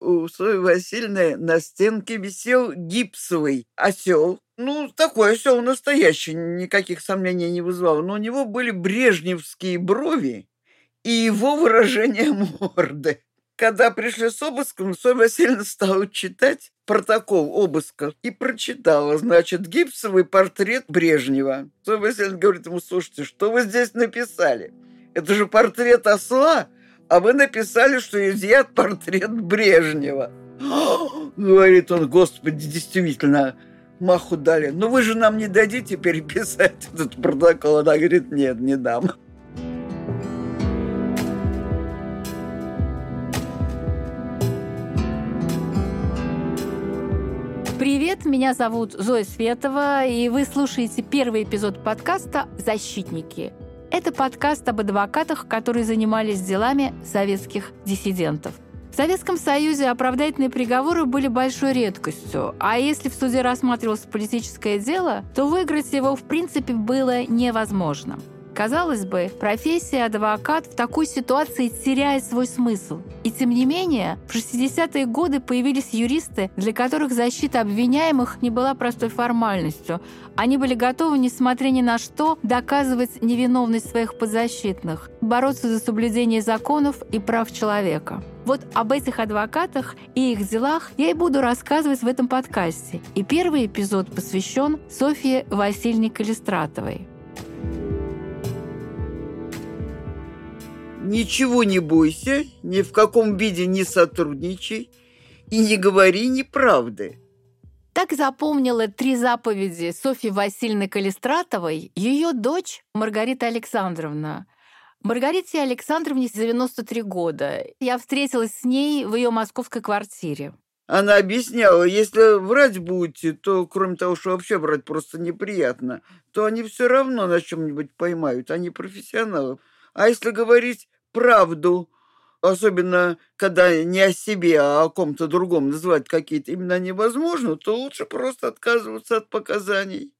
у Сои Васильевны на стенке висел гипсовый осел. Ну, такой осел настоящий, никаких сомнений не вызвал. Но у него были брежневские брови и его выражение морды. Когда пришли с обыском, Соня Васильевна стала читать протокол обыска и прочитала, значит, гипсовый портрет Брежнева. Соня Васильевна говорит ему, слушайте, что вы здесь написали? Это же портрет осла, а вы написали, что изъят портрет Брежнева. Говорит он, господи, действительно, маху дали. Но вы же нам не дадите переписать этот протокол. Она говорит, нет, не дам. Привет, меня зовут Зоя Светова, и вы слушаете первый эпизод подкаста «Защитники». Это подкаст об адвокатах, которые занимались делами советских диссидентов. В Советском Союзе оправдательные приговоры были большой редкостью, а если в суде рассматривалось политическое дело, то выиграть его в принципе было невозможно. Казалось бы, профессия адвокат в такой ситуации теряет свой смысл. И тем не менее, в 60-е годы появились юристы, для которых защита обвиняемых не была простой формальностью. Они были готовы, несмотря ни на что, доказывать невиновность своих подзащитных, бороться за соблюдение законов и прав человека. Вот об этих адвокатах и их делах я и буду рассказывать в этом подкасте. И первый эпизод посвящен Софье Васильевне Калистратовой. Ничего не бойся, ни в каком виде не сотрудничай и не говори неправды. Так запомнила три заповеди Софьи Васильевны Калистратовой ее дочь Маргарита Александровна. Маргарите Александровне 93 года. Я встретилась с ней в ее московской квартире. Она объясняла, если врать будете, то, кроме того, что вообще врать просто неприятно, то они все равно на чем-нибудь поймают, они профессионалы. А если говорить правду, особенно когда не о себе, а о ком-то другом называть какие-то имена невозможно, то лучше просто отказываться от показаний.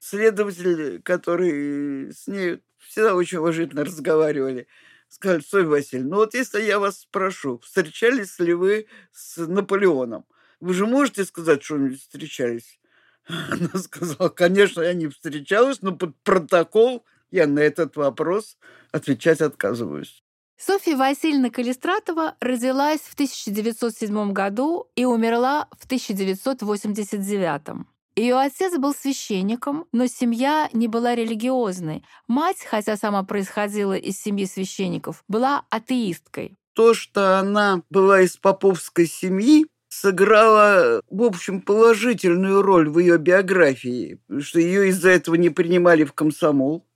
Следователи, которые с ней всегда очень уважительно разговаривали, сказали, Софья Васильевна, ну вот если я вас спрошу, встречались ли вы с Наполеоном? Вы же можете сказать, что вы встречались? Она сказала, конечно, я не встречалась, но под протокол я на этот вопрос отвечать отказываюсь. Софья Васильевна Калистратова родилась в 1907 году и умерла в 1989. Ее отец был священником, но семья не была религиозной. Мать, хотя сама происходила из семьи священников, была атеисткой. То, что она была из поповской семьи, сыграла, в общем, положительную роль в ее биографии, что ее из-за этого не принимали в комсомол.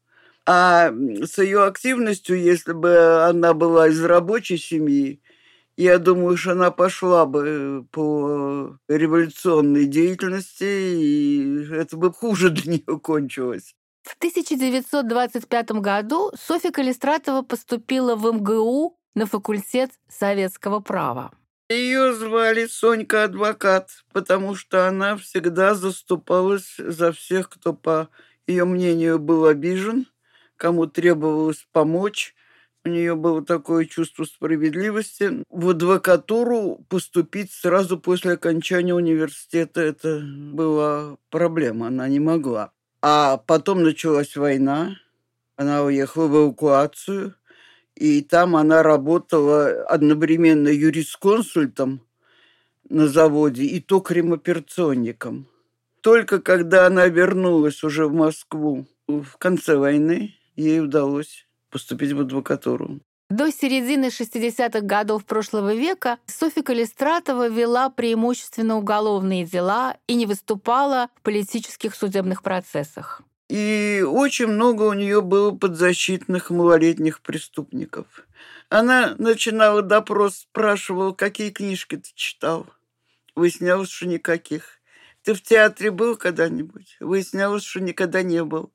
А с ее активностью, если бы она была из рабочей семьи, я думаю, что она пошла бы по революционной деятельности, и это бы хуже для нее кончилось. В 1925 году Софья Калистратова поступила в МГУ на факультет советского права. Ее звали Сонька Адвокат, потому что она всегда заступалась за всех, кто, по ее мнению, был обижен – кому требовалось помочь. У нее было такое чувство справедливости. В адвокатуру поступить сразу после окончания университета это была проблема, она не могла. А потом началась война, она уехала в эвакуацию, и там она работала одновременно юрисконсультом на заводе и токарем-операционником. Только когда она вернулась уже в Москву в конце войны, ей удалось поступить в адвокатуру. До середины 60-х годов прошлого века Софья Калистратова вела преимущественно уголовные дела и не выступала в политических судебных процессах. И очень много у нее было подзащитных малолетних преступников. Она начинала допрос, спрашивала, какие книжки ты читал. Выяснялось, что никаких. Ты в театре был когда-нибудь? Выяснялось, что никогда не был.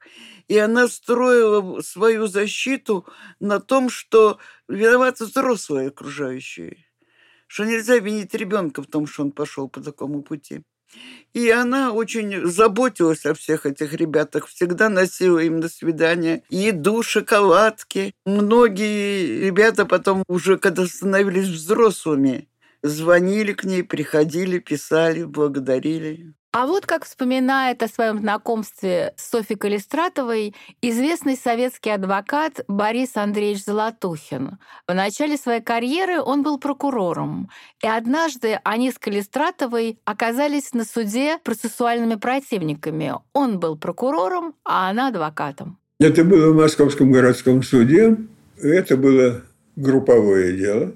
И она строила свою защиту на том, что виноваты взрослые окружающие. Что нельзя винить ребенка в том, что он пошел по такому пути. И она очень заботилась о всех этих ребятах, всегда носила им на свидание еду, шоколадки. Многие ребята потом уже, когда становились взрослыми, звонили к ней, приходили, писали, благодарили. А вот как вспоминает о своем знакомстве с Софьей Калистратовой известный советский адвокат Борис Андреевич Золотухин. В начале своей карьеры он был прокурором, и однажды они с Калистратовой оказались на суде процессуальными противниками. Он был прокурором, а она адвокатом. Это было в Московском городском суде. Это было групповое дело.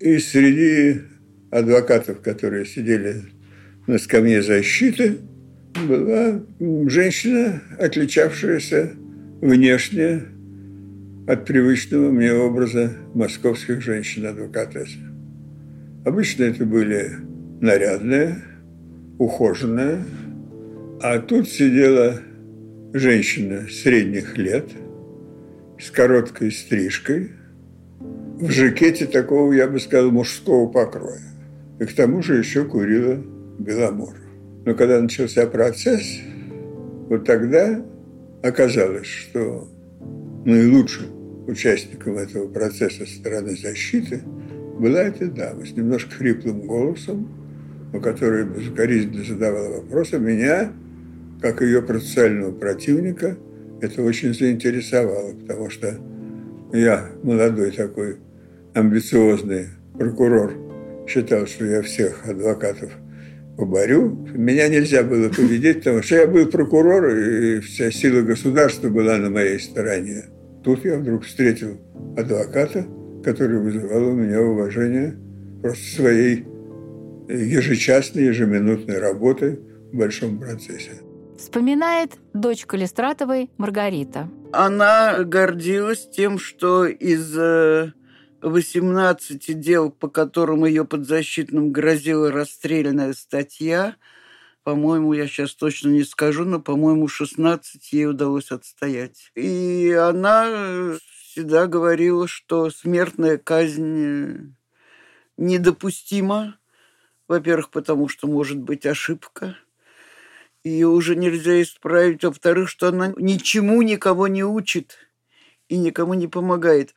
И среди адвокатов, которые сидели на скамье защиты была женщина, отличавшаяся внешне от привычного мне образа московских женщин-адвокатесс. Обычно это были нарядные, ухоженные, а тут сидела женщина средних лет с короткой стрижкой, в жакете такого, я бы сказал, мужского покроя. И к тому же еще курила Беломор. Но когда начался процесс, вот тогда оказалось, что наилучшим участником этого процесса стороны защиты была эта дама с немножко хриплым голосом, но которая безукоризненно задавала вопросы. Меня, как ее процессуального противника, это очень заинтересовало, потому что я, молодой такой амбициозный прокурор, считал, что я всех адвокатов – поборю. Меня нельзя было победить, потому что я был прокурор, и вся сила государства была на моей стороне. Тут я вдруг встретил адвоката, который вызывал у меня уважение просто своей ежечасной, ежеминутной работой в большом процессе. Вспоминает дочь Калистратовой Маргарита. Она гордилась тем, что из э, 18 дел, по которым ее подзащитным грозила расстрельная статья. По-моему, я сейчас точно не скажу, но, по-моему, 16 ей удалось отстоять. И она всегда говорила, что смертная казнь недопустима. Во-первых, потому что может быть ошибка. Ее уже нельзя исправить. Во-вторых, что она ничему никого не учит и никому не помогает.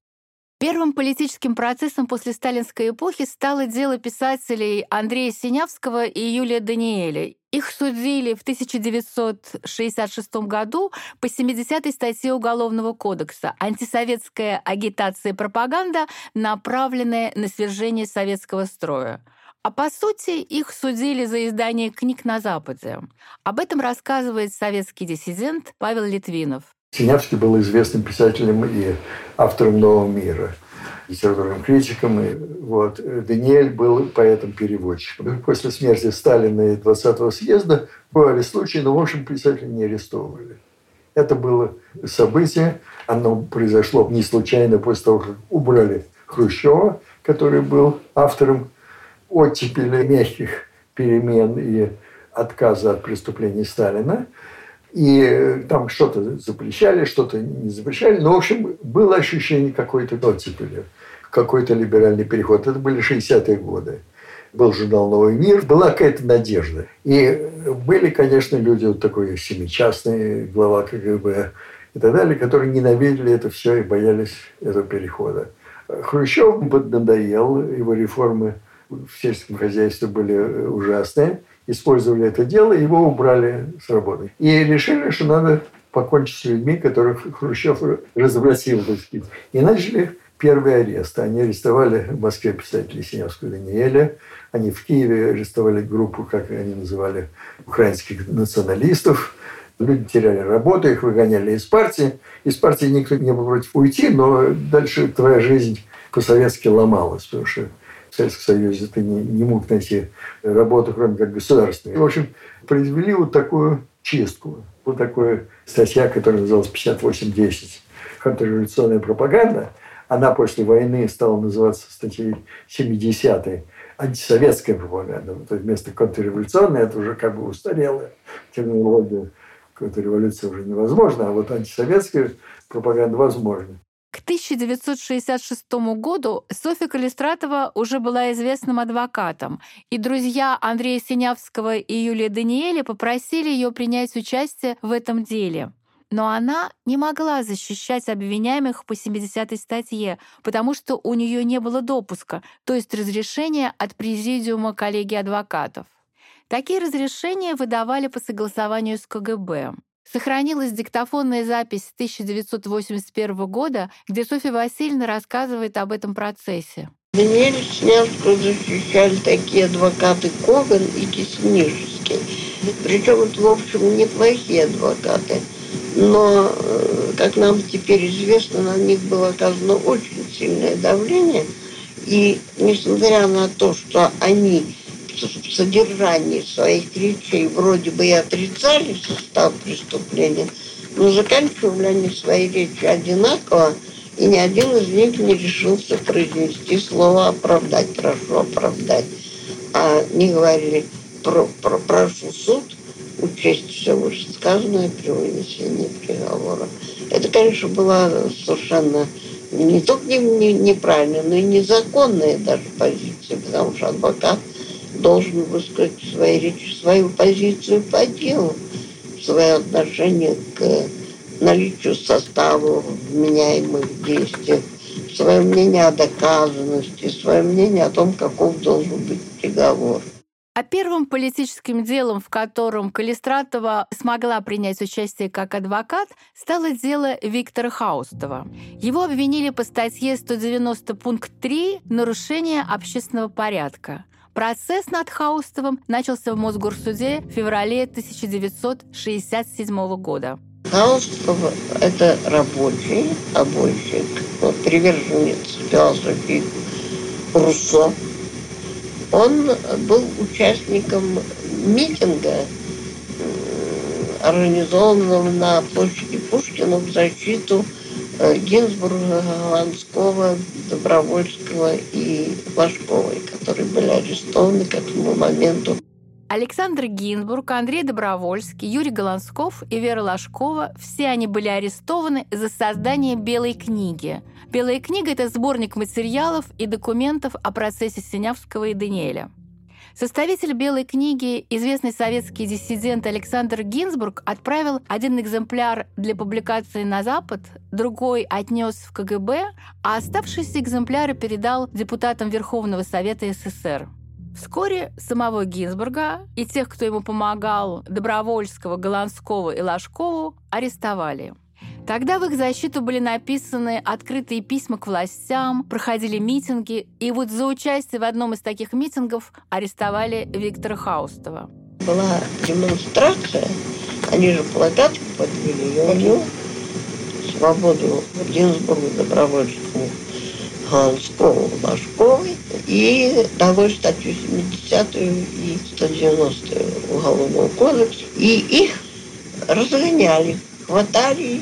Первым политическим процессом после сталинской эпохи стало дело писателей Андрея Синявского и Юлия Даниэля. Их судили в 1966 году по 70-й статье Уголовного кодекса «Антисоветская агитация и пропаганда, направленная на свержение советского строя». А по сути, их судили за издание книг на Западе. Об этом рассказывает советский диссидент Павел Литвинов. Синявский был известным писателем и автором «Нового мира», литературным критиком. И, вот. Даниэль был поэтом-переводчиком. После смерти Сталина и 20-го съезда бывали случаи, но, в общем, писателя не арестовывали. Это было событие, оно произошло не случайно после того, как убрали Хрущева, который был автором оттепели мягких перемен и отказа от преступлений Сталина – и э, там что-то запрещали, что-то не запрещали. Но, в общем, было ощущение какой-то оттепели, какой-то либеральный переход. Это были 60-е годы. Был журнал «Новый мир», была какая-то надежда. И были, конечно, люди, вот такой семичастный глава КГБ и так далее, которые ненавидели это все и боялись этого перехода. Хрущев поднадоел, его реформы в сельском хозяйстве были ужасные – использовали это дело, его убрали с работы. И решили, что надо покончить с людьми, которых Хрущев развратил, так сказать. И начали первые аресты. Они арестовали в Москве писателя Синявского Даниэля. Они в Киеве арестовали группу, как они называли, украинских националистов. Люди теряли работу, их выгоняли из партии. Из партии никто не был против уйти, но дальше твоя жизнь по-советски ломалась, потому что в Советском Союзе ты не, не мог найти работу, кроме как государственной. В общем, произвели вот такую чистку. Вот такая статья, которая называлась 58.10. Контрреволюционная пропаганда. Она после войны стала называться статьей 70-й антисоветская пропаганда. То есть вместо контрреволюционной это уже как бы устарелая терминология. Контрреволюция уже невозможна, а вот антисоветская пропаганда возможна. К 1966 году Софья Калистратова уже была известным адвокатом, и друзья Андрея Синявского и Юлия Даниэля попросили ее принять участие в этом деле. Но она не могла защищать обвиняемых по 70-й статье, потому что у нее не было допуска, то есть разрешения от Президиума коллегии адвокатов. Такие разрешения выдавали по согласованию с КГБ. Сохранилась диктофонная запись 1981 года, где Софья Васильевна рассказывает об этом процессе. Даниэль Снявскую защищали такие адвокаты Коган и Киснишевский. Причем это, в общем, неплохие адвокаты. Но, э, как нам теперь известно, на них было оказано очень сильное давление. И несмотря на то, что они содержании своих речей вроде бы и отрицали состав преступления, но заканчивали они свои речи одинаково, и ни один из них не решился произнести слово «оправдать», «прошу оправдать». А не говорили про, про, «прошу суд учесть все вышесказанное при вынесении приговора». Это, конечно, была совершенно не только не, не, неправильная, но и незаконная даже позиция, потому что адвокат – должен высказать в своей речи свою позицию по делу, свое отношение к наличию состава вменяемых действий, свое мнение о доказанности, свое мнение о том, каков должен быть приговор. А первым политическим делом, в котором Калистратова смогла принять участие как адвокат, стало дело Виктора Хаустова. Его обвинили по статье 190 пункт 3 «Нарушение общественного порядка». Процесс над Хаустовым начался в Мосгорсуде в феврале 1967 года. Хаустов – это рабочий, обойщик, приверженец философии Руссо. Он был участником митинга, организованного на площади Пушкина в защиту Гинзбурга, Ланского, Добровольского и Ложковой, которые были арестованы к этому моменту. Александр Гинзбург, Андрей Добровольский, Юрий Голансков и Вера Ложкова – все они были арестованы за создание «Белой книги». «Белая книга» – это сборник материалов и документов о процессе Синявского и Даниэля. Составитель «Белой книги», известный советский диссидент Александр Гинзбург, отправил один экземпляр для публикации на Запад, другой отнес в КГБ, а оставшиеся экземпляры передал депутатам Верховного Совета СССР. Вскоре самого Гинзбурга и тех, кто ему помогал, Добровольского, Голландского и Ложкову, арестовали. Тогда в их защиту были написаны открытые письма к властям, проходили митинги, и вот за участие в одном из таких митингов арестовали Виктора Хаустова. Была демонстрация, они же плакат подвели, я увидел свободу Гинзбургу, Добровольскому, Ганскому, Ложковой и того статью 70 и 190 Уголовного кодекса. И их разгоняли, хватали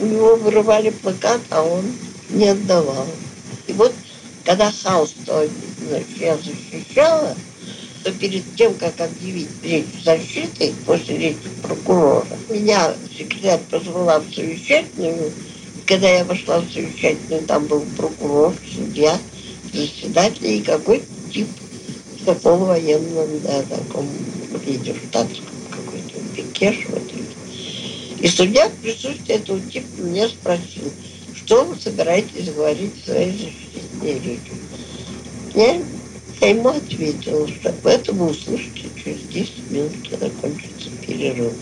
у него вырывали плакат, а он не отдавал. И вот, когда значит, я защищала, то перед тем, как объявить речь защиты, после речи прокурора, меня секретарь позвала в совещательную. Когда я вошла в совещательную, там был прокурор, судья, заседатель и какой-то тип в таком военном, да, таком, видите, штатском какой-то, Бекеш, вот и судья в присутствии этого типа меня спросил, что вы собираетесь говорить в своей защитной речи. Я, я ему ответила, что это вы услышите через 10 минут, когда кончится перерыв.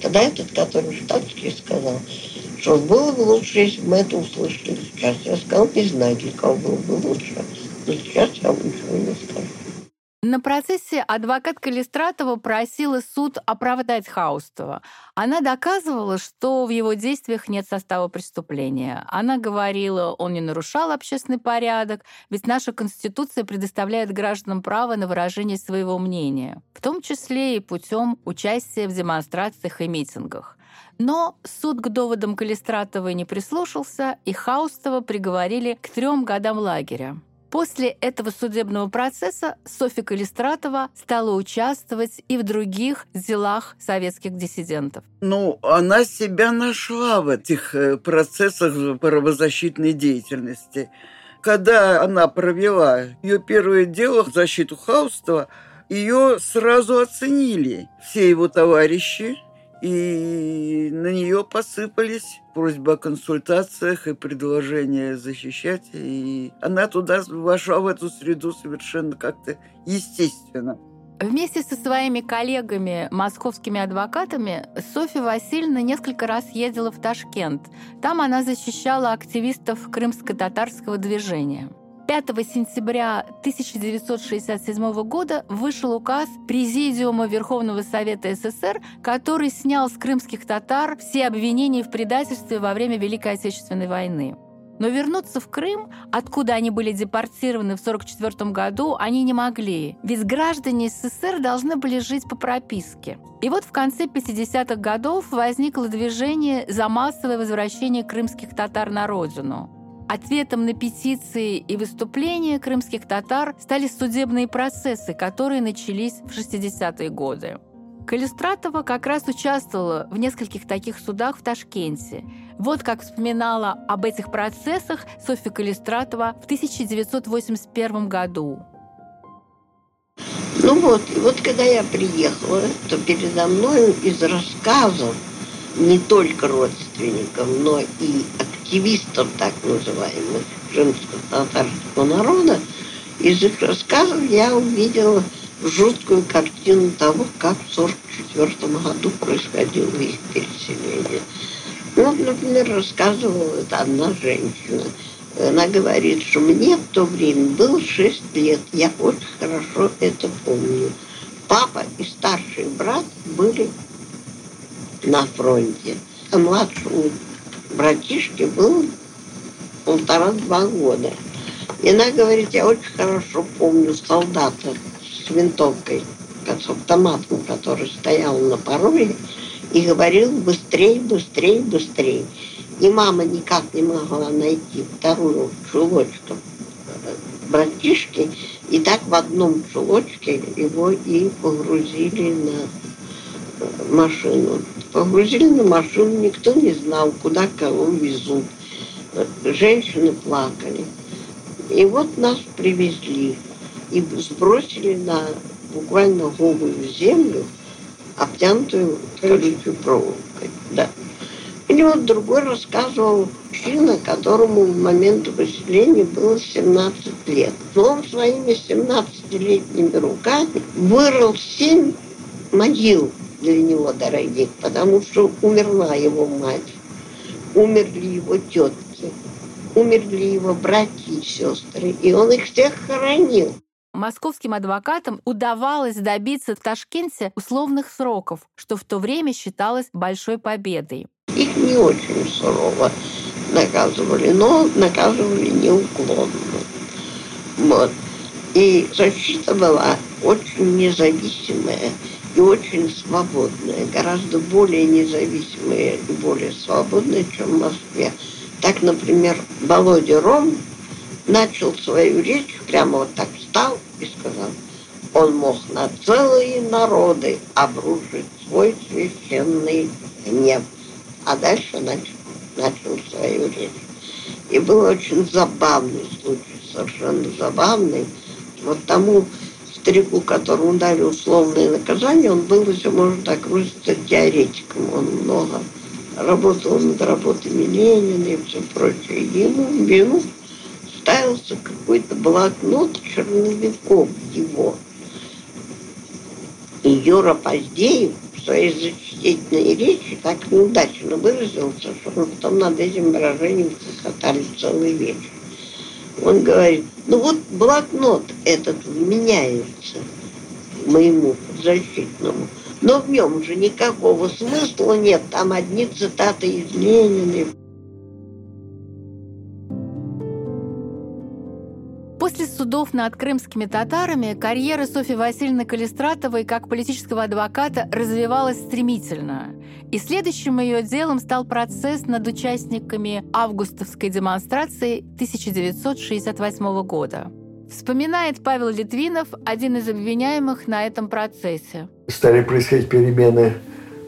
Тогда этот, который штатский, сказал, что было бы лучше, если бы мы это услышали сейчас. Я сказал, не знаю, для кого было бы лучше. Но сейчас я вам ничего не скажу. На процессе адвокат Калистратова просила суд оправдать Хаустова. Она доказывала, что в его действиях нет состава преступления. Она говорила, он не нарушал общественный порядок, ведь наша Конституция предоставляет гражданам право на выражение своего мнения, в том числе и путем участия в демонстрациях и митингах. Но суд к доводам Калистратовой не прислушался, и Хаустова приговорили к трем годам лагеря. После этого судебного процесса Софья Калистратова стала участвовать и в других делах советских диссидентов. Ну, она себя нашла в этих э, процессах правозащитной деятельности. Когда она провела ее первое дело в защиту Хаустова, ее сразу оценили все его товарищи, и на нее посыпались просьбы о консультациях и предложения защищать. И она туда вошла в эту среду совершенно как-то естественно. Вместе со своими коллегами, московскими адвокатами, Софья Васильевна несколько раз ездила в Ташкент. Там она защищала активистов крымско-татарского движения. 5 сентября 1967 года вышел указ Президиума Верховного Совета СССр, который снял с крымских татар все обвинения в предательстве во время Великой Отечественной войны. Но вернуться в Крым, откуда они были депортированы в 1944 году, они не могли. Ведь граждане СССР должны были жить по прописке. И вот в конце 50-х годов возникло движение за массовое возвращение крымских татар на родину. Ответом на петиции и выступления крымских татар стали судебные процессы, которые начались в 60-е годы. Калистратова как раз участвовала в нескольких таких судах в Ташкенте. Вот как вспоминала об этих процессах Софья Калистратова в 1981 году. Ну вот, вот когда я приехала, то передо мной из рассказов не только родственникам, но и активистов так называемых крымско-татарского народа, из их рассказов я увидела жуткую картину того, как в 1944 году происходило их переселение. Вот, например, рассказывала это одна женщина. Она говорит, что мне в то время было 6 лет. Я очень хорошо это помню. Папа и старший брат были на фронте. А младшему братишке было полтора-два года. И она говорит, я очень хорошо помню солдата с винтовкой, с автоматом, который стоял на пороге и говорил быстрее, быстрее, быстрее. И мама никак не могла найти вторую чулочку братишки, и так в одном чулочке его и погрузили на машину. Погрузили на машину, никто не знал, куда кого везут. Женщины плакали. И вот нас привезли и сбросили на буквально голую землю, обтянутую колючей проволокой. Да. Или вот другой рассказывал мужчина, которому в момент выселения было 17 лет. Он своими 17-летними руками вырыл 7 могил для него дорогих, потому что умерла его мать, умерли его тетки, умерли его братья и сестры, и он их всех хоронил. Московским адвокатам удавалось добиться в Ташкенте условных сроков, что в то время считалось большой победой. Их не очень сурово наказывали, но наказывали неуклонно. Вот. И защита была очень независимая и очень свободная, гораздо более независимая и более свободная, чем в Москве. Так, например, Володя Ром начал свою речь, прямо вот так встал и сказал, он мог на целые народы обрушить свой священный гнев. А дальше начал, начал свою речь. И был очень забавный случай, совершенно забавный. Вот тому старику, которому дали условное наказание, он был еще, можно так выразиться, теоретиком. Он много работал над работами Ленина и все прочее. Ему вину ставился какой-то блокнот черновиков его. И Юра Поздеев в своей зачтительной речи так неудачно выразился, что он потом над этим выражением хохотали целый вечер. Он говорит, ну вот блокнот этот вменяется моему защитному, но в нем же никакого смысла нет, там одни цитаты из Ленина, судов над крымскими татарами карьера Софьи Васильевны Калистратовой как политического адвоката развивалась стремительно. И следующим ее делом стал процесс над участниками августовской демонстрации 1968 года. Вспоминает Павел Литвинов, один из обвиняемых на этом процессе. Стали происходить перемены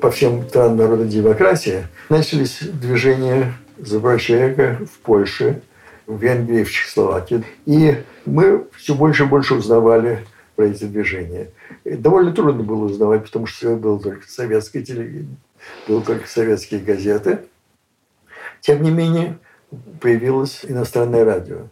по всем странам народа демократии. Начались движения за человека в Польше – в Венгрии, в Чехословакии. И мы все больше и больше узнавали про эти движения. И довольно трудно было узнавать, потому что было только советское телевидение. Были только советские газеты. Тем не менее, появилось иностранное радио.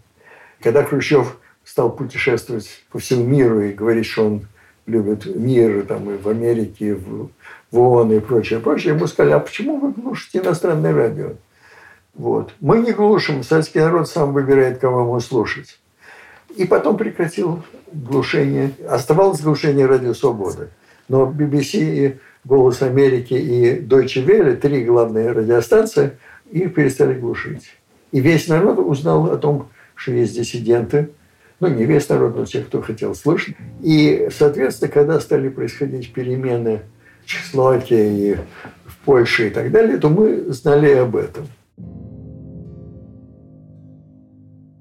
Когда Хрущев стал путешествовать по всему миру и говорить, что он любит мир там, и в Америке, и в, в ООН и прочее, прочее, ему сказали, а почему вы глушите иностранное радио? Вот. Мы не глушим, советский народ сам выбирает, кого ему слушать. И потом прекратил глушение. Оставалось глушение радио «Свобода». Но BBC и «Голос Америки» и Deutsche Welle, три главные радиостанции, их перестали глушить. И весь народ узнал о том, что есть диссиденты, ну, не весь народ, но те, кто хотел слышать. И, соответственно, когда стали происходить перемены в Чехословакии и в Польше и так далее, то мы знали об этом.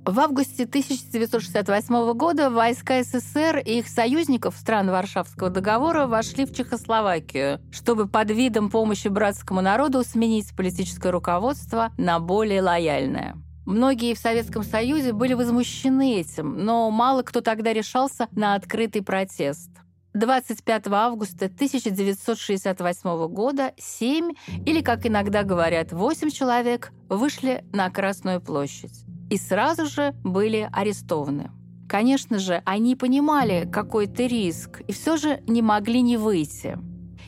В августе 1968 года войска СССР и их союзников стран Варшавского договора вошли в Чехословакию, чтобы под видом помощи братскому народу сменить политическое руководство на более лояльное. Многие в Советском Союзе были возмущены этим, но мало кто тогда решался на открытый протест. 25 августа 1968 года семь, или, как иногда говорят, восемь человек вышли на Красную площадь и сразу же были арестованы. Конечно же, они понимали какой-то риск и все же не могли не выйти.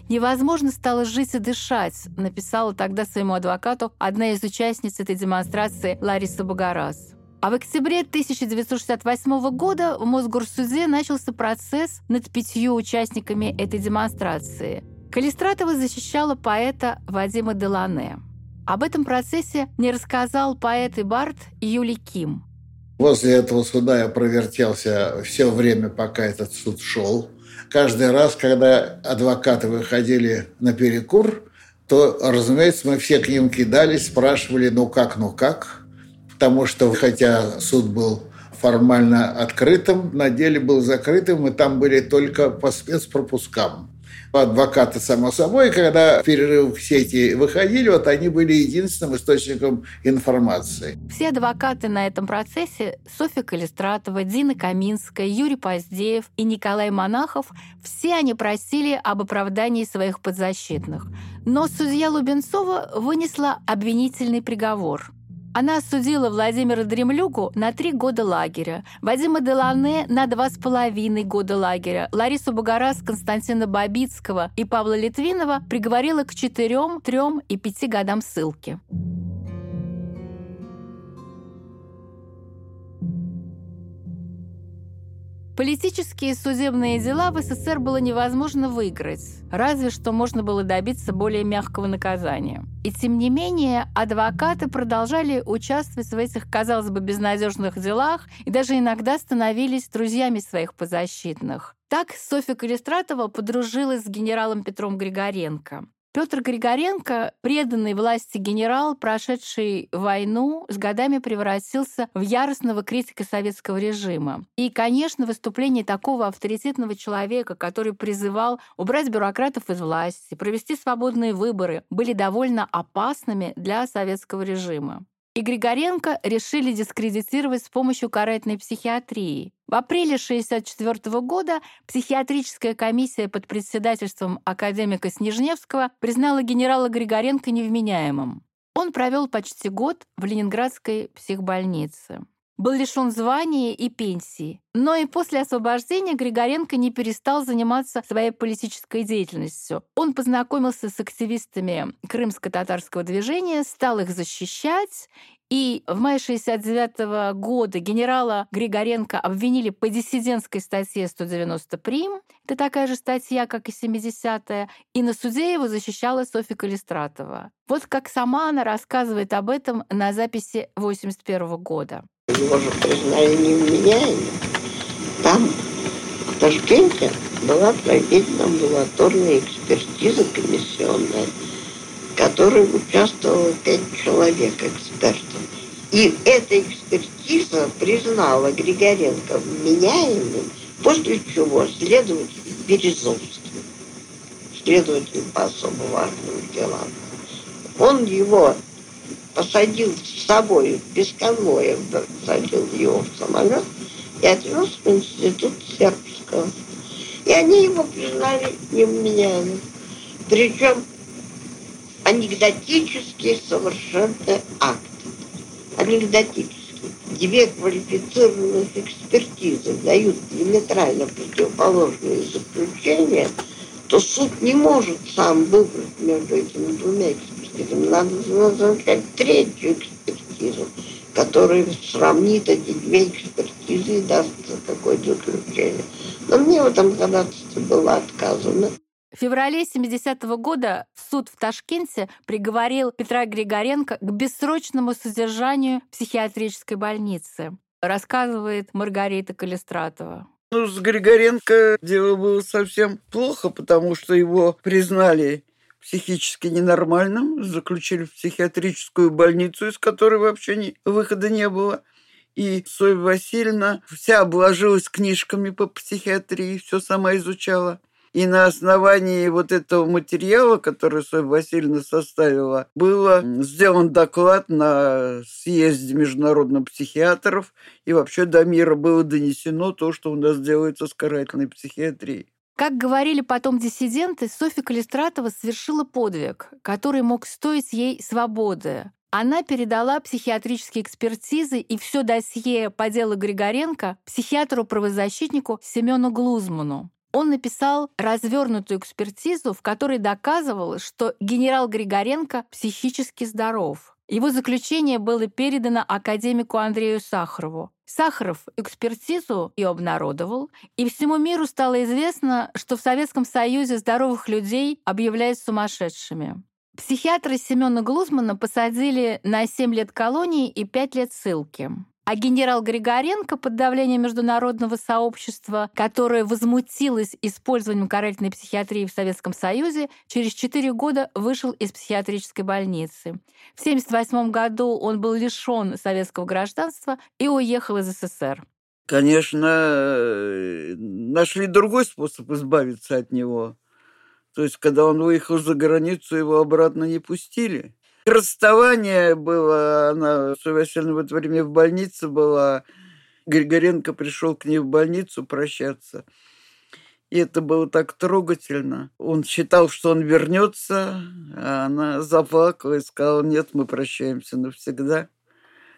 «Невозможно стало жить и дышать», написала тогда своему адвокату одна из участниц этой демонстрации Лариса Багарас. А в октябре 1968 года в Мосгорсуде начался процесс над пятью участниками этой демонстрации. Калистратова защищала поэта Вадима Делане. Об этом процессе мне рассказал поэт и бард Юлий Ким. Возле этого суда я провертелся все время, пока этот суд шел. Каждый раз, когда адвокаты выходили на перекур, то, разумеется, мы все к ним кидались, спрашивали, ну как, ну как. Потому что, хотя суд был формально открытым, на деле был закрытым, и там были только по спецпропускам адвокаты, само собой, когда в перерыв в сети выходили, вот они были единственным источником информации. Все адвокаты на этом процессе – Софья Калистратова, Дина Каминская, Юрий Поздеев и Николай Монахов – все они просили об оправдании своих подзащитных. Но судья Лубенцова вынесла обвинительный приговор – она осудила Владимира Дремлюгу на три года лагеря, Вадима Делане на два с половиной года лагеря, Ларису Багарас, Константина Бабицкого и Павла Литвинова приговорила к четырем, трем и пяти годам ссылки. Политические и судебные дела в СССР было невозможно выиграть, разве что можно было добиться более мягкого наказания. И тем не менее, адвокаты продолжали участвовать в этих, казалось бы, безнадежных делах и даже иногда становились друзьями своих подзащитных. Так Софья Калистратова подружилась с генералом Петром Григоренко. Петр Григоренко, преданный власти генерал, прошедший войну, с годами превратился в яростного критика советского режима. И, конечно, выступление такого авторитетного человека, который призывал убрать бюрократов из власти, провести свободные выборы, были довольно опасными для советского режима и Григоренко решили дискредитировать с помощью карательной психиатрии. В апреле 1964 года психиатрическая комиссия под председательством академика Снежневского признала генерала Григоренко невменяемым. Он провел почти год в Ленинградской психбольнице был лишен звания и пенсии. Но и после освобождения Григоренко не перестал заниматься своей политической деятельностью. Он познакомился с активистами крымско-татарского движения, стал их защищать и в мае 1969 года генерала Григоренко обвинили по диссидентской статье 190 прим. Это такая же статья, как и 70-я. И на суде его защищала Софья Калистратова. Вот как сама она рассказывает об этом на записи 81 года. Его же признали невменяемым. Там, в Ташкенте, была проведена амбулаторная экспертиза комиссионная, в которой участвовало пять человек экспертов. И эта экспертиза признала Григоренко вменяемым, после чего следователь Березовский, следователь по особо важным делам, он его посадил с собой без конвоя, посадил его в самолет и отвез в институт сербского. И они его признали невменяемым. Причем анекдотический совершенно акт. Анекдотический. Две квалифицированных экспертизы дают диаметрально противоположные заключения, то суд не может сам выбрать между этими двумя экспертизами. Надо назначать третью экспертизу, которая сравнит эти две экспертизы и даст какое-то заключение. Но мне в этом ходатайстве было отказано. В феврале 70-го года суд в Ташкенте приговорил Петра Григоренко к бессрочному содержанию в психиатрической больнице, рассказывает Маргарита Калистратова. Ну, с Григоренко дело было совсем плохо, потому что его признали психически ненормальным, заключили в психиатрическую больницу, из которой вообще ни, выхода не было. И Соя Васильевна вся обложилась книжками по психиатрии, все сама изучала. И на основании вот этого материала, который Соя Васильевна составила, был сделан доклад на съезде международных психиатров, и вообще до мира было донесено то, что у нас делается с карательной психиатрией. Как говорили потом диссиденты, Софья Калистратова совершила подвиг, который мог стоить ей свободы. Она передала психиатрические экспертизы и все досье по делу Григоренко психиатру-правозащитнику Семену Глузману он написал развернутую экспертизу, в которой доказывал, что генерал Григоренко психически здоров. Его заключение было передано академику Андрею Сахарову. Сахаров экспертизу и обнародовал, и всему миру стало известно, что в Советском Союзе здоровых людей объявляют сумасшедшими. Психиатра Семена Глузмана посадили на 7 лет колонии и 5 лет ссылки. А генерал Григоренко под давлением международного сообщества, которое возмутилось использованием карательной психиатрии в Советском Союзе, через четыре года вышел из психиатрической больницы. В 1978 году он был лишен советского гражданства и уехал из СССР. Конечно, э, нашли другой способ избавиться от него. То есть, когда он выехал за границу, его обратно не пустили. Расставание было, она, Софья Васильевна в это время в больнице была, Григоренко пришел к ней в больницу прощаться. И это было так трогательно. Он считал, что он вернется, а она заплакала и сказала, нет, мы прощаемся навсегда,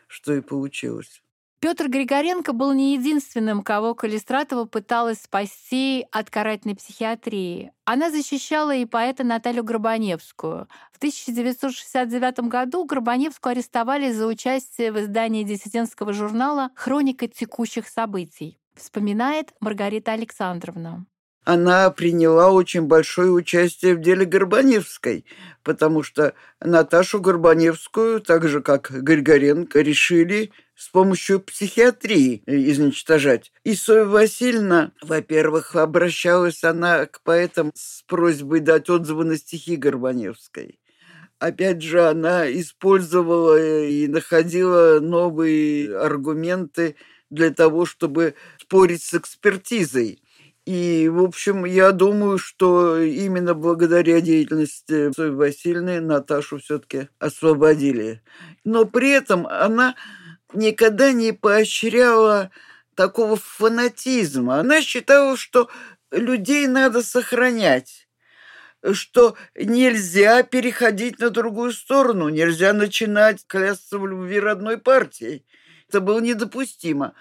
что и получилось. Петр Григоренко был не единственным, кого Калистратова пыталась спасти от карательной психиатрии. Она защищала и поэта Наталью Горбаневскую. В 1969 году Горбаневскую арестовали за участие в издании диссидентского журнала «Хроника текущих событий», вспоминает Маргарита Александровна она приняла очень большое участие в деле Горбаневской, потому что Наташу Горбаневскую, так же как Григоренко, решили с помощью психиатрии изничтожать. И Соя Васильевна, во-первых, обращалась она к поэтам с просьбой дать отзывы на стихи Горбаневской. Опять же, она использовала и находила новые аргументы для того, чтобы спорить с экспертизой. И, в общем, я думаю, что именно благодаря деятельности Сои Васильевны Наташу все-таки освободили. Но при этом она никогда не поощряла такого фанатизма. Она считала, что людей надо сохранять, что нельзя переходить на другую сторону, нельзя начинать клясться в любви родной партии. Это было недопустимо.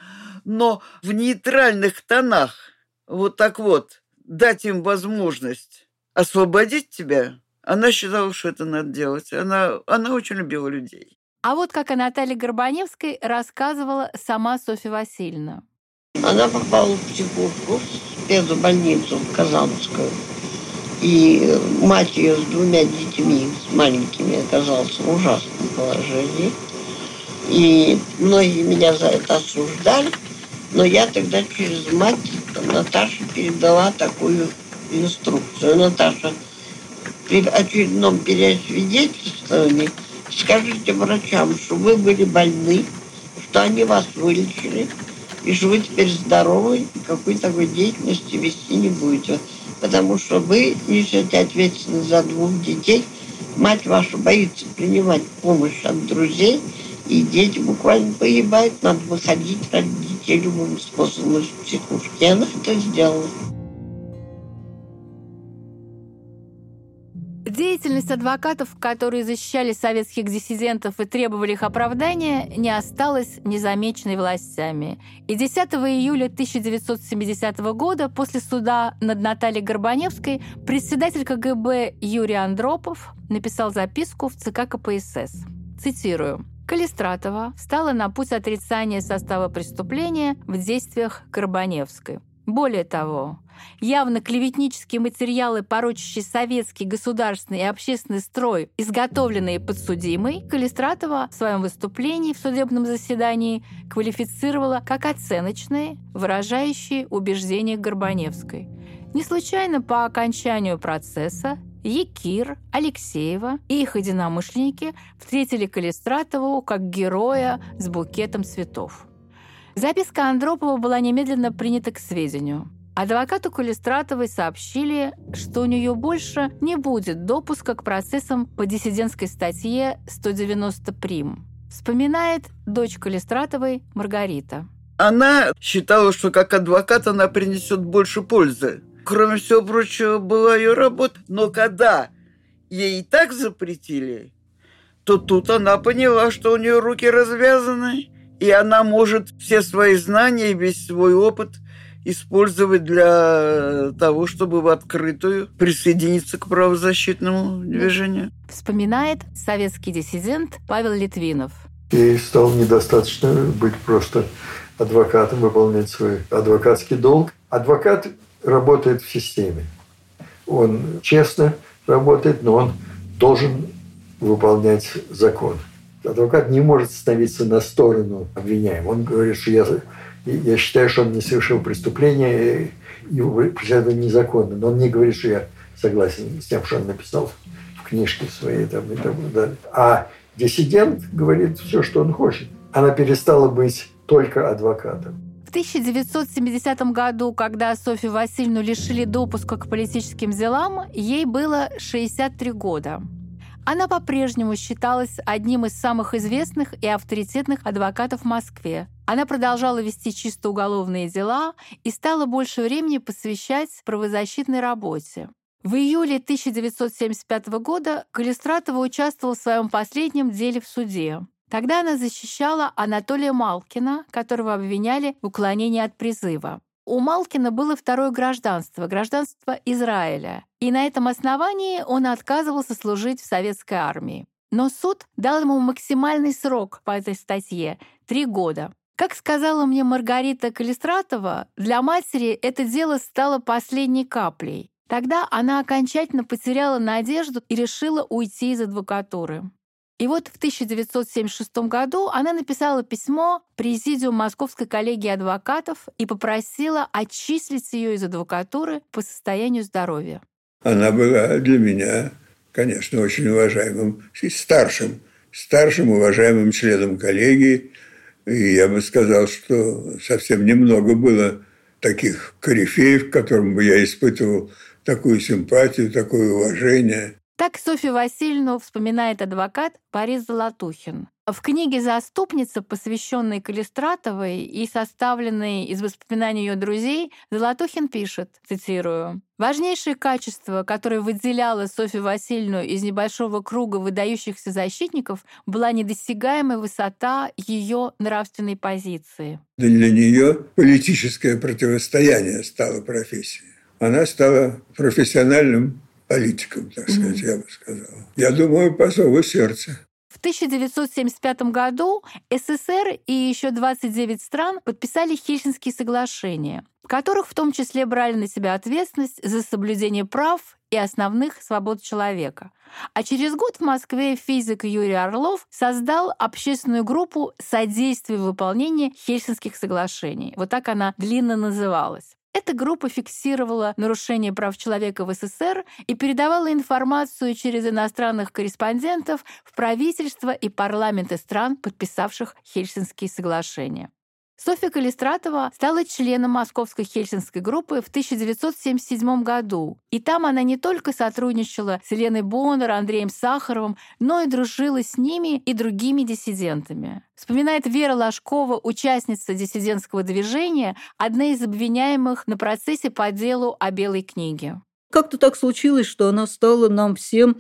Но в нейтральных тонах вот так вот дать им возможность освободить тебя, она считала, что это надо делать. Она, она очень любила людей. А вот как о Наталье Горбаневской рассказывала сама Софья Васильевна. Она попала в психушку, в спецбольницу в Казанскую. И мать ее с двумя детьми, с маленькими, оказалась в ужасном положении. И многие меня за это осуждали. Но я тогда через мать Наташе передала такую инструкцию. Наташа, при очередном переосвидетельствовании скажите врачам, что вы были больны, что они вас вылечили, и что вы теперь здоровы, и какой такой деятельности вести не будете. Потому что вы несете ответственность за двух детей. Мать ваша боится принимать помощь от друзей, и дети буквально погибают. Надо выходить ради детей любым способом из психушки. И она это сделала. Деятельность адвокатов, которые защищали советских диссидентов и требовали их оправдания, не осталась незамеченной властями. И 10 июля 1970 года, после суда над Натальей Горбаневской, председатель КГБ Юрий Андропов написал записку в ЦК КПСС. Цитирую. Калистратова стала на путь отрицания состава преступления в действиях Горбаневской. Более того, явно клеветнические материалы, порочащие советский государственный и общественный строй, изготовленные подсудимой, Калистратова в своем выступлении в судебном заседании квалифицировала как оценочные, выражающие убеждения Горбаневской. Не случайно по окончанию процесса Якир, Алексеева и их единомышленники встретили Калистратову как героя с букетом цветов. Записка Андропова была немедленно принята к сведению. Адвокату Калистратовой сообщили, что у нее больше не будет допуска к процессам по диссидентской статье 190 прим. Вспоминает дочь Калистратовой Маргарита. Она считала, что как адвокат она принесет больше пользы. Кроме всего прочего, была ее работа. Но когда ей и так запретили, то тут она поняла, что у нее руки развязаны, и она может все свои знания и весь свой опыт использовать для того, чтобы в открытую присоединиться к правозащитному движению. Вспоминает советский диссидент Павел Литвинов. И стал недостаточно быть просто адвокатом, выполнять свой адвокатский долг. Адвокат работает в системе. Он честно работает, но он должен выполнять закон адвокат не может становиться на сторону обвиняемого. Он говорит, что я, я считаю, что он не совершил преступление, и преследование незаконно. Но он не говорит, что я согласен с тем, что он написал в книжке своей. Там, и так далее. А диссидент говорит все, что он хочет. Она перестала быть только адвокатом. В 1970 году, когда Софью Васильевну лишили допуска к политическим делам, ей было 63 года. Она по-прежнему считалась одним из самых известных и авторитетных адвокатов в Москве. Она продолжала вести чисто уголовные дела и стала больше времени посвящать правозащитной работе. В июле 1975 года Калистратова участвовала в своем последнем деле в суде. Тогда она защищала Анатолия Малкина, которого обвиняли в уклонении от призыва. У Малкина было второе гражданство, гражданство Израиля, и на этом основании он отказывался служить в советской армии. Но суд дал ему максимальный срок по этой статье — три года. Как сказала мне Маргарита Калистратова, для матери это дело стало последней каплей. Тогда она окончательно потеряла надежду и решила уйти из адвокатуры. И вот в 1976 году она написала письмо президиум Московской коллегии адвокатов и попросила отчислить ее из адвокатуры по состоянию здоровья. Она была для меня, конечно, очень уважаемым, старшим, старшим уважаемым членом коллегии. И я бы сказал, что совсем немного было таких корифеев, к которым бы я испытывал такую симпатию, такое уважение. Так Софью Васильевну вспоминает адвокат Борис Золотухин. В книге «Заступница», посвященной Калистратовой и составленной из воспоминаний ее друзей, Золотухин пишет, цитирую, «Важнейшее качество, которое выделяло Софью Васильевну из небольшого круга выдающихся защитников, была недосягаемая высота ее нравственной позиции». Для нее политическое противостояние стало профессией. Она стала профессиональным политиком, так сказать, mm-hmm. я бы сказал. Я думаю, по зову сердца. В 1975 году СССР и еще 29 стран подписали Хельсинские соглашения, в которых в том числе брали на себя ответственность за соблюдение прав и основных свобод человека. А через год в Москве физик Юрий Орлов создал общественную группу содействия выполнению Хельсинских соглашений. Вот так она длинно называлась. Эта группа фиксировала нарушение прав человека в СССР и передавала информацию через иностранных корреспондентов в правительство и парламенты стран, подписавших Хельсинские соглашения. Софья Калистратова стала членом Московской Хельсинской группы в 1977 году. И там она не только сотрудничала с Еленой Боннер, Андреем Сахаровым, но и дружила с ними и другими диссидентами. Вспоминает Вера Ложкова, участница диссидентского движения, одна из обвиняемых на процессе по делу о Белой книге. Как-то так случилось, что она стала нам всем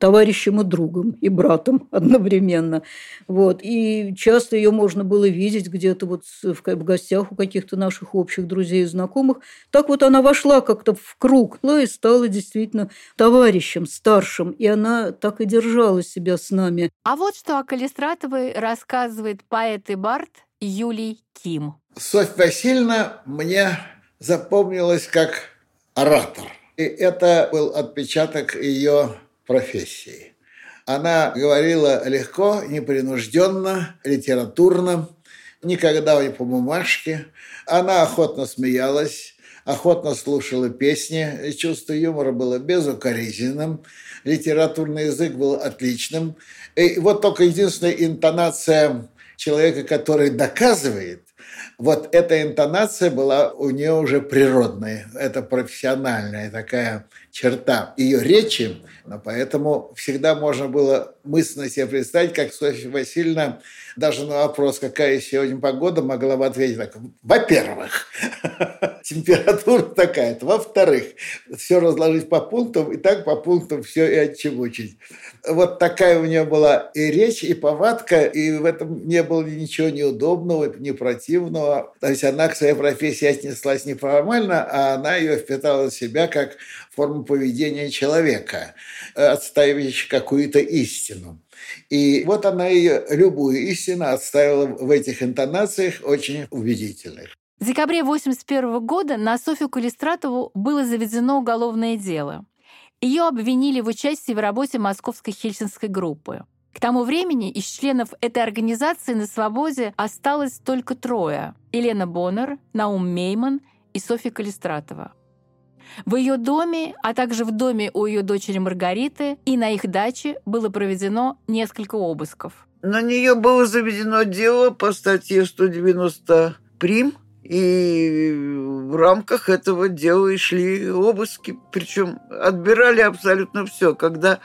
товарищем и другом, и братом одновременно. Вот. И часто ее можно было видеть где-то вот в гостях у каких-то наших общих друзей и знакомых. Так вот она вошла как-то в круг и стала действительно товарищем старшим, и она так и держала себя с нами. А вот что о Калистратовой рассказывает поэт и бард Юлий Ким. Софья Васильевна мне запомнилась как оратор. И это был отпечаток ее профессии. Она говорила легко, непринужденно, литературно, никогда не по бумажке. Она охотно смеялась, охотно слушала песни, чувство юмора было безукоризненным, литературный язык был отличным. И вот только единственная интонация человека, который доказывает, вот эта интонация была у нее уже природная, это профессиональная такая черта ее речи, но поэтому всегда можно было мысленно себе представить, как Софья Васильевна даже на вопрос, какая сегодня погода, могла бы ответить так. Во-первых, температура такая-то. Во-вторых, все разложить по пунктам, и так по пунктам все и отчебучить. Вот такая у нее была и речь, и повадка, и в этом не было ничего неудобного, не противного. То есть она к своей профессии отнеслась не формально, а она ее впитала в себя как форму поведения человека, отстаивающего какую-то истину. И вот она ее любую истину отставила в этих интонациях очень убедительных. В декабре 1981 года на Софью Калистратову было заведено уголовное дело. Ее обвинили в участии в работе Московской хельсинской группы. К тому времени из членов этой организации на свободе осталось только трое – Елена Боннер, Наум Мейман и Софья Калистратова – в ее доме, а также в доме у ее дочери Маргариты и на их даче было проведено несколько обысков. На нее было заведено дело по статье 190 прим, и в рамках этого дела и шли обыски. Причем отбирали абсолютно все. Когда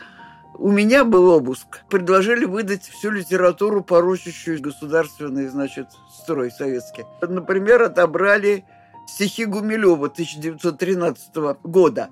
у меня был обыск, предложили выдать всю литературу, порочащую государственный, значит, строй советский. Например, отобрали стихи Гумилева 1913 года.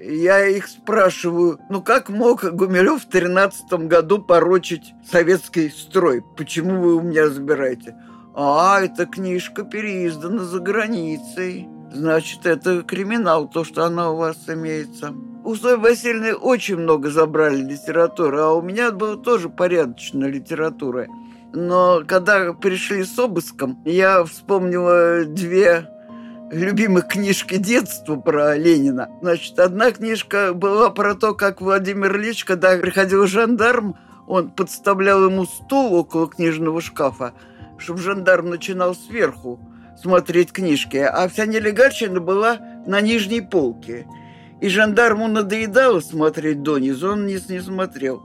Я их спрашиваю, ну как мог Гумилев в 13 году порочить советский строй? Почему вы у меня забираете? А, эта книжка переиздана за границей. Значит, это криминал, то, что она у вас имеется. У Сои Васильевны очень много забрали литературы, а у меня было тоже порядочно литература. Но когда пришли с обыском, я вспомнила две любимых книжки детства про Ленина. Значит, одна книжка была про то, как Владимир Ильич, когда приходил жандарм, он подставлял ему стул около книжного шкафа, чтобы жандарм начинал сверху смотреть книжки, а вся нелегальщина была на нижней полке. И жандарму надоедало смотреть донизу, он низ не смотрел.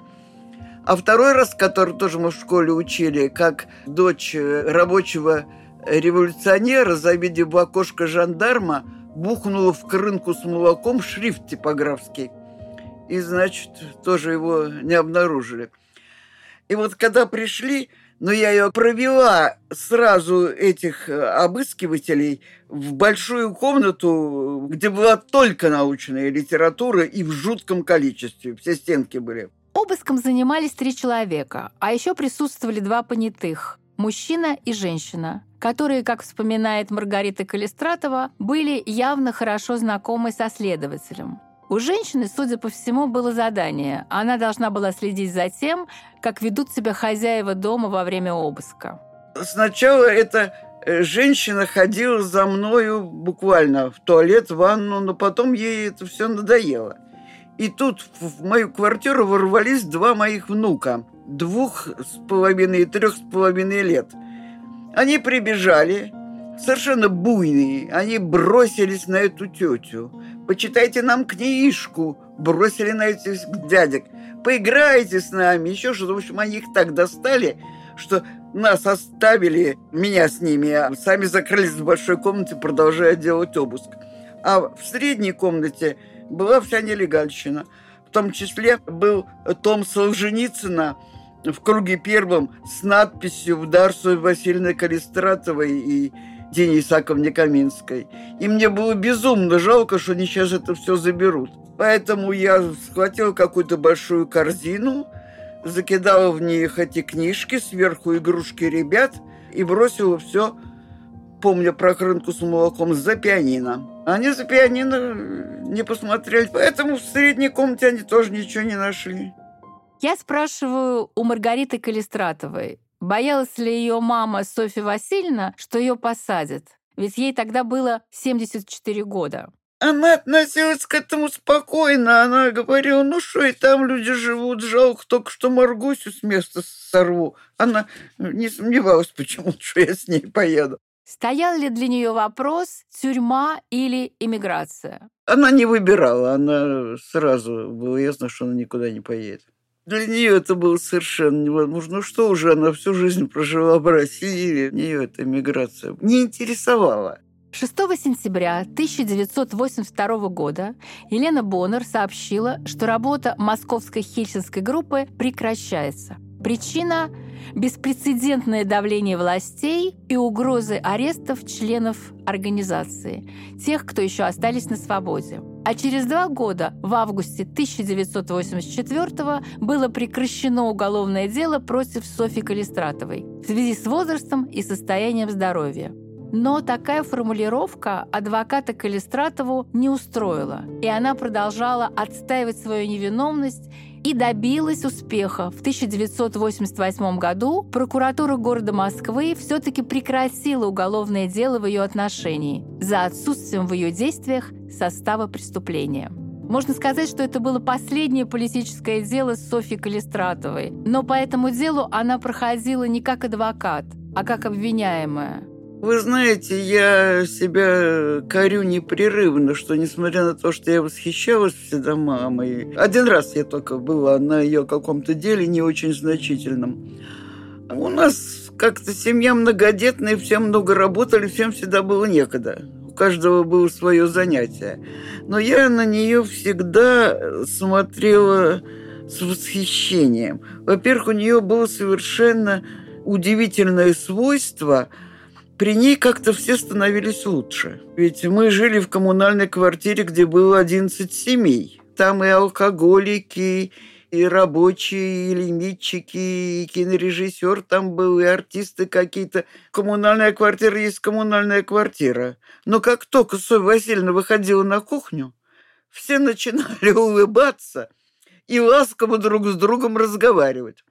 А второй раз, который тоже мы в школе учили, как дочь рабочего революционера, завидев в окошко жандарма, бухнула в крынку с молоком шрифт типографский. И, значит, тоже его не обнаружили. И вот когда пришли, но я ее провела сразу этих обыскивателей в большую комнату, где была только научная литература и в жутком количестве. Все стенки были. Обыском занимались три человека, а еще присутствовали два понятых – мужчина и женщина которые, как вспоминает Маргарита Калистратова, были явно хорошо знакомы со следователем. У женщины, судя по всему, было задание. Она должна была следить за тем, как ведут себя хозяева дома во время обыска. Сначала эта э, женщина ходила за мною буквально в туалет, в ванну, но потом ей это все надоело. И тут в мою квартиру ворвались два моих внука, двух с половиной и трех с половиной лет – они прибежали, совершенно буйные. Они бросились на эту тетю. «Почитайте нам книжку!» Бросили на этих дядек. «Поиграйте с нами!» Еще что-то. В общем, они их так достали, что нас оставили, меня с ними, а сами закрылись в большой комнате, продолжая делать обыск. А в средней комнате была вся нелегальщина. В том числе был том Солженицына – в круге первом с надписью «В Дарсу Васильевны Калистратовой» и Дине Исаковне Каминской. И мне было безумно жалко, что они сейчас это все заберут. Поэтому я схватил какую-то большую корзину, закидала в них эти книжки, сверху игрушки ребят и бросила все, помня про крынку с молоком, за пианино. Они за пианино не посмотрели, поэтому в средней комнате они тоже ничего не нашли. Я спрашиваю у Маргариты Калистратовой, боялась ли ее мама Софья Васильевна, что ее посадят? Ведь ей тогда было 74 года. Она относилась к этому спокойно. Она говорила, ну что, и там люди живут, жалко, только что Маргусю с места сорву. Она не сомневалась почему-то, что я с ней поеду. Стоял ли для нее вопрос тюрьма или иммиграция? Она не выбирала, она сразу было ясно, что она никуда не поедет. Для нее это было совершенно невозможно. Ну что уже, она всю жизнь прожила в России, нее эта иммиграция не интересовала. 6 сентября 1982 года Елена Боннер сообщила, что работа московской хельсинской группы прекращается. Причина – беспрецедентное давление властей и угрозы арестов членов организации, тех, кто еще остались на свободе. А через два года, в августе 1984 было прекращено уголовное дело против Софьи Калистратовой в связи с возрастом и состоянием здоровья. Но такая формулировка адвоката Калистратову не устроила, и она продолжала отстаивать свою невиновность и добилась успеха. В 1988 году прокуратура города Москвы все-таки прекратила уголовное дело в ее отношении за отсутствием в ее действиях состава преступления. Можно сказать, что это было последнее политическое дело с Софьей Калистратовой, но по этому делу она проходила не как адвокат, а как обвиняемая. Вы знаете, я себя корю непрерывно, что несмотря на то, что я восхищалась всегда мамой, один раз я только была на ее каком-то деле не очень значительном. У нас как-то семья многодетная, все много работали, всем всегда было некогда. У каждого было свое занятие. Но я на нее всегда смотрела с восхищением. Во-первых, у нее было совершенно удивительное свойство – при ней как-то все становились лучше. Ведь мы жили в коммунальной квартире, где было 11 семей. Там и алкоголики, и рабочие, и лимитчики, и кинорежиссер там был, и артисты какие-то. Коммунальная квартира есть коммунальная квартира. Но как только Софья Васильевна выходила на кухню, все начинали улыбаться и ласково друг с другом разговаривать.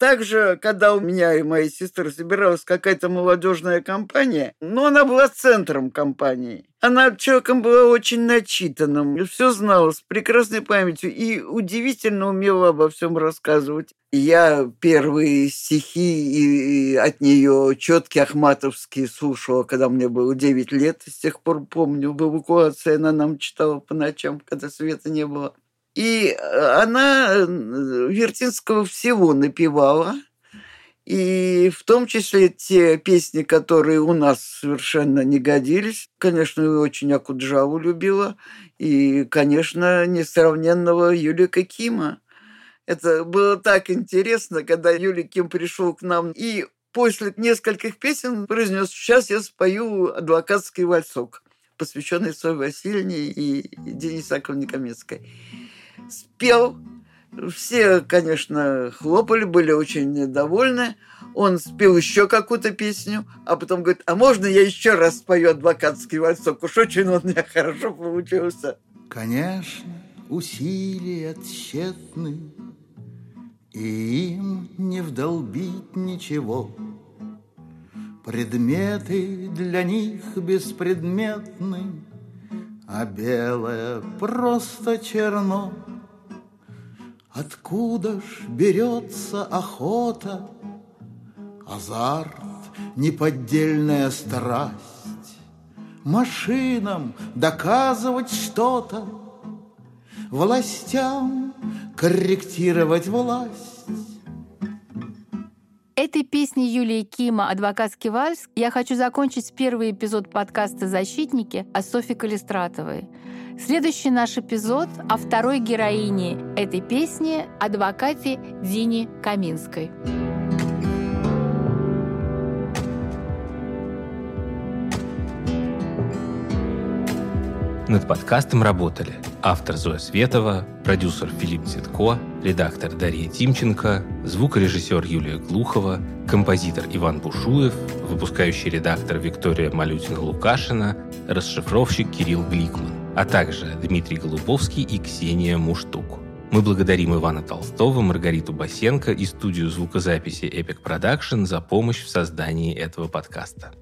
Также, когда у меня и моей сестры собиралась какая-то молодежная компания, но она была центром компании. Она человеком была очень начитанным, все знала с прекрасной памятью и удивительно умела обо всем рассказывать. Я первые стихи и от нее четкие ахматовские слушала, когда мне было 9 лет. С тех пор помню, в эвакуации она нам читала по ночам, когда света не было. И э, она э, Вертинского всего напевала, и в том числе те песни, которые у нас совершенно не годились. Конечно, очень Акуджаву любила, и, конечно, несравненного Юлика Кима. Это было так интересно, когда Юлий Ким пришел к нам и после нескольких песен произнес «Сейчас я спою адвокатский вальсок», посвященный Соне Васильевне и Денису Аковне Каменской спел. Все, конечно, хлопали, были очень довольны. Он спел еще какую-то песню, а потом говорит, а можно я еще раз спою адвокатский вальсок? Уж очень он у меня хорошо получился. Конечно, усилия тщетны, И им не вдолбить ничего. Предметы для них беспредметны, А белое просто черно. Откуда ж берется охота, Азарт, неподдельная страсть, Машинам доказывать что-то, Властям корректировать власть. Этой песней Юлии Кима «Адвокатский вальс» я хочу закончить первый эпизод подкаста «Защитники» о Софье Калистратовой – Следующий наш эпизод о второй героине этой песни – адвокате Дине Каминской. Над подкастом работали автор Зоя Светова, продюсер Филипп Ситко, редактор Дарья Тимченко, звукорежиссер Юлия Глухова, композитор Иван Бушуев, выпускающий редактор Виктория Малютина-Лукашина, расшифровщик Кирилл Гликман а также Дмитрий Голубовский и Ксения Муштук. Мы благодарим Ивана Толстого, Маргариту Басенко и студию звукозаписи Epic Production за помощь в создании этого подкаста.